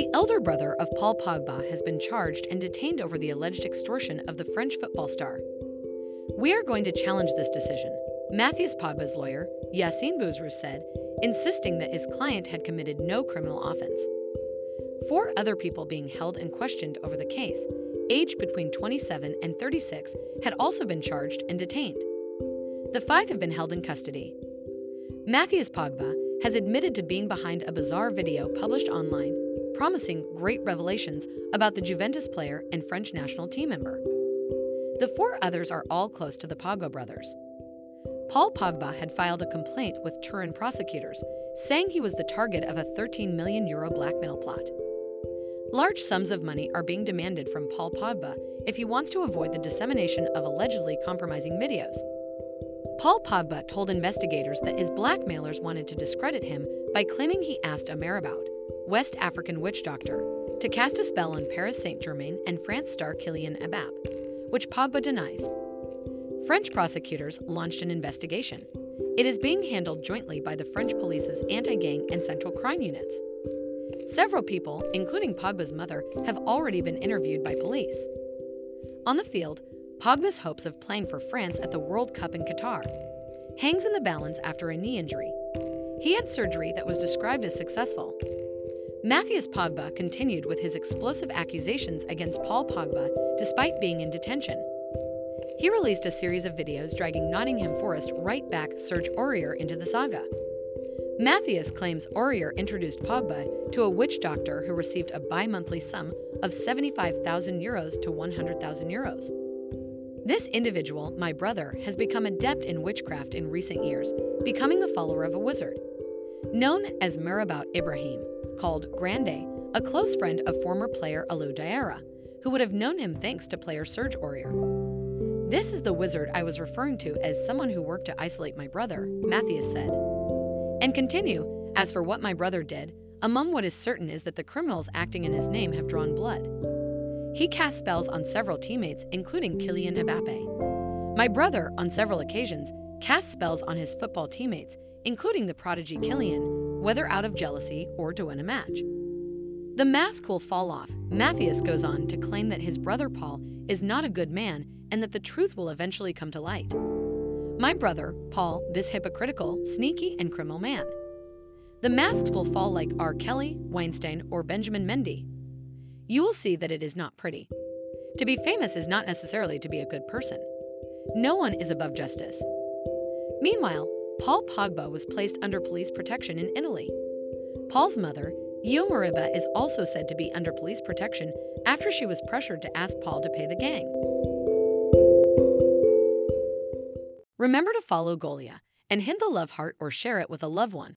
The elder brother of Paul Pogba has been charged and detained over the alleged extortion of the French football star. We are going to challenge this decision, Mathias Pogba's lawyer, Yassine Bouzrou, said, insisting that his client had committed no criminal offense. Four other people being held and questioned over the case, aged between 27 and 36, had also been charged and detained. The five have been held in custody. Mathias Pogba has admitted to being behind a bizarre video published online promising great revelations about the Juventus player and French national team member. The four others are all close to the Pogba brothers. Paul Pogba had filed a complaint with Turin prosecutors, saying he was the target of a 13 million euro blackmail plot. Large sums of money are being demanded from Paul Pogba if he wants to avoid the dissemination of allegedly compromising videos. Paul Pogba told investigators that his blackmailers wanted to discredit him by claiming he asked a marabout, West African witch doctor, to cast a spell on Paris Saint Germain and France star Kylian Mbappe, which Pogba denies. French prosecutors launched an investigation. It is being handled jointly by the French police's anti gang and central crime units. Several people, including Pogba's mother, have already been interviewed by police. On the field, Pogba's hopes of playing for France at the World Cup in Qatar hangs in the balance after a knee injury. He had surgery that was described as successful, Mathias Pogba continued with his explosive accusations against Paul Pogba despite being in detention. He released a series of videos dragging Nottingham Forest right back Serge Aurier into the saga. Mathias claims Aurier introduced Pogba to a witch doctor who received a bi monthly sum of 75,000 euros to 100,000 euros. This individual, my brother, has become adept in witchcraft in recent years, becoming the follower of a wizard. Known as Marabout Ibrahim, called Grande, a close friend of former player Alou Diarra, who would have known him thanks to player Serge Aurier. This is the wizard I was referring to as someone who worked to isolate my brother, Mathias said. And continue, as for what my brother did, among what is certain is that the criminals acting in his name have drawn blood. He cast spells on several teammates, including Kylian Mbappe. My brother, on several occasions, cast spells on his football teammates, including the prodigy Kylian, whether out of jealousy or to win a match. The mask will fall off. Mathias goes on to claim that his brother Paul is not a good man and that the truth will eventually come to light. My brother, Paul, this hypocritical, sneaky, and criminal man. The masks will fall like R. Kelly, Weinstein, or Benjamin Mendy. You will see that it is not pretty. To be famous is not necessarily to be a good person. No one is above justice. Meanwhile, Paul Pogba was placed under police protection in Italy. Paul's mother, Yeo Moriba, is also said to be under police protection after she was pressured to ask Paul to pay the gang. Remember to follow Golia and hit the love heart or share it with a loved one.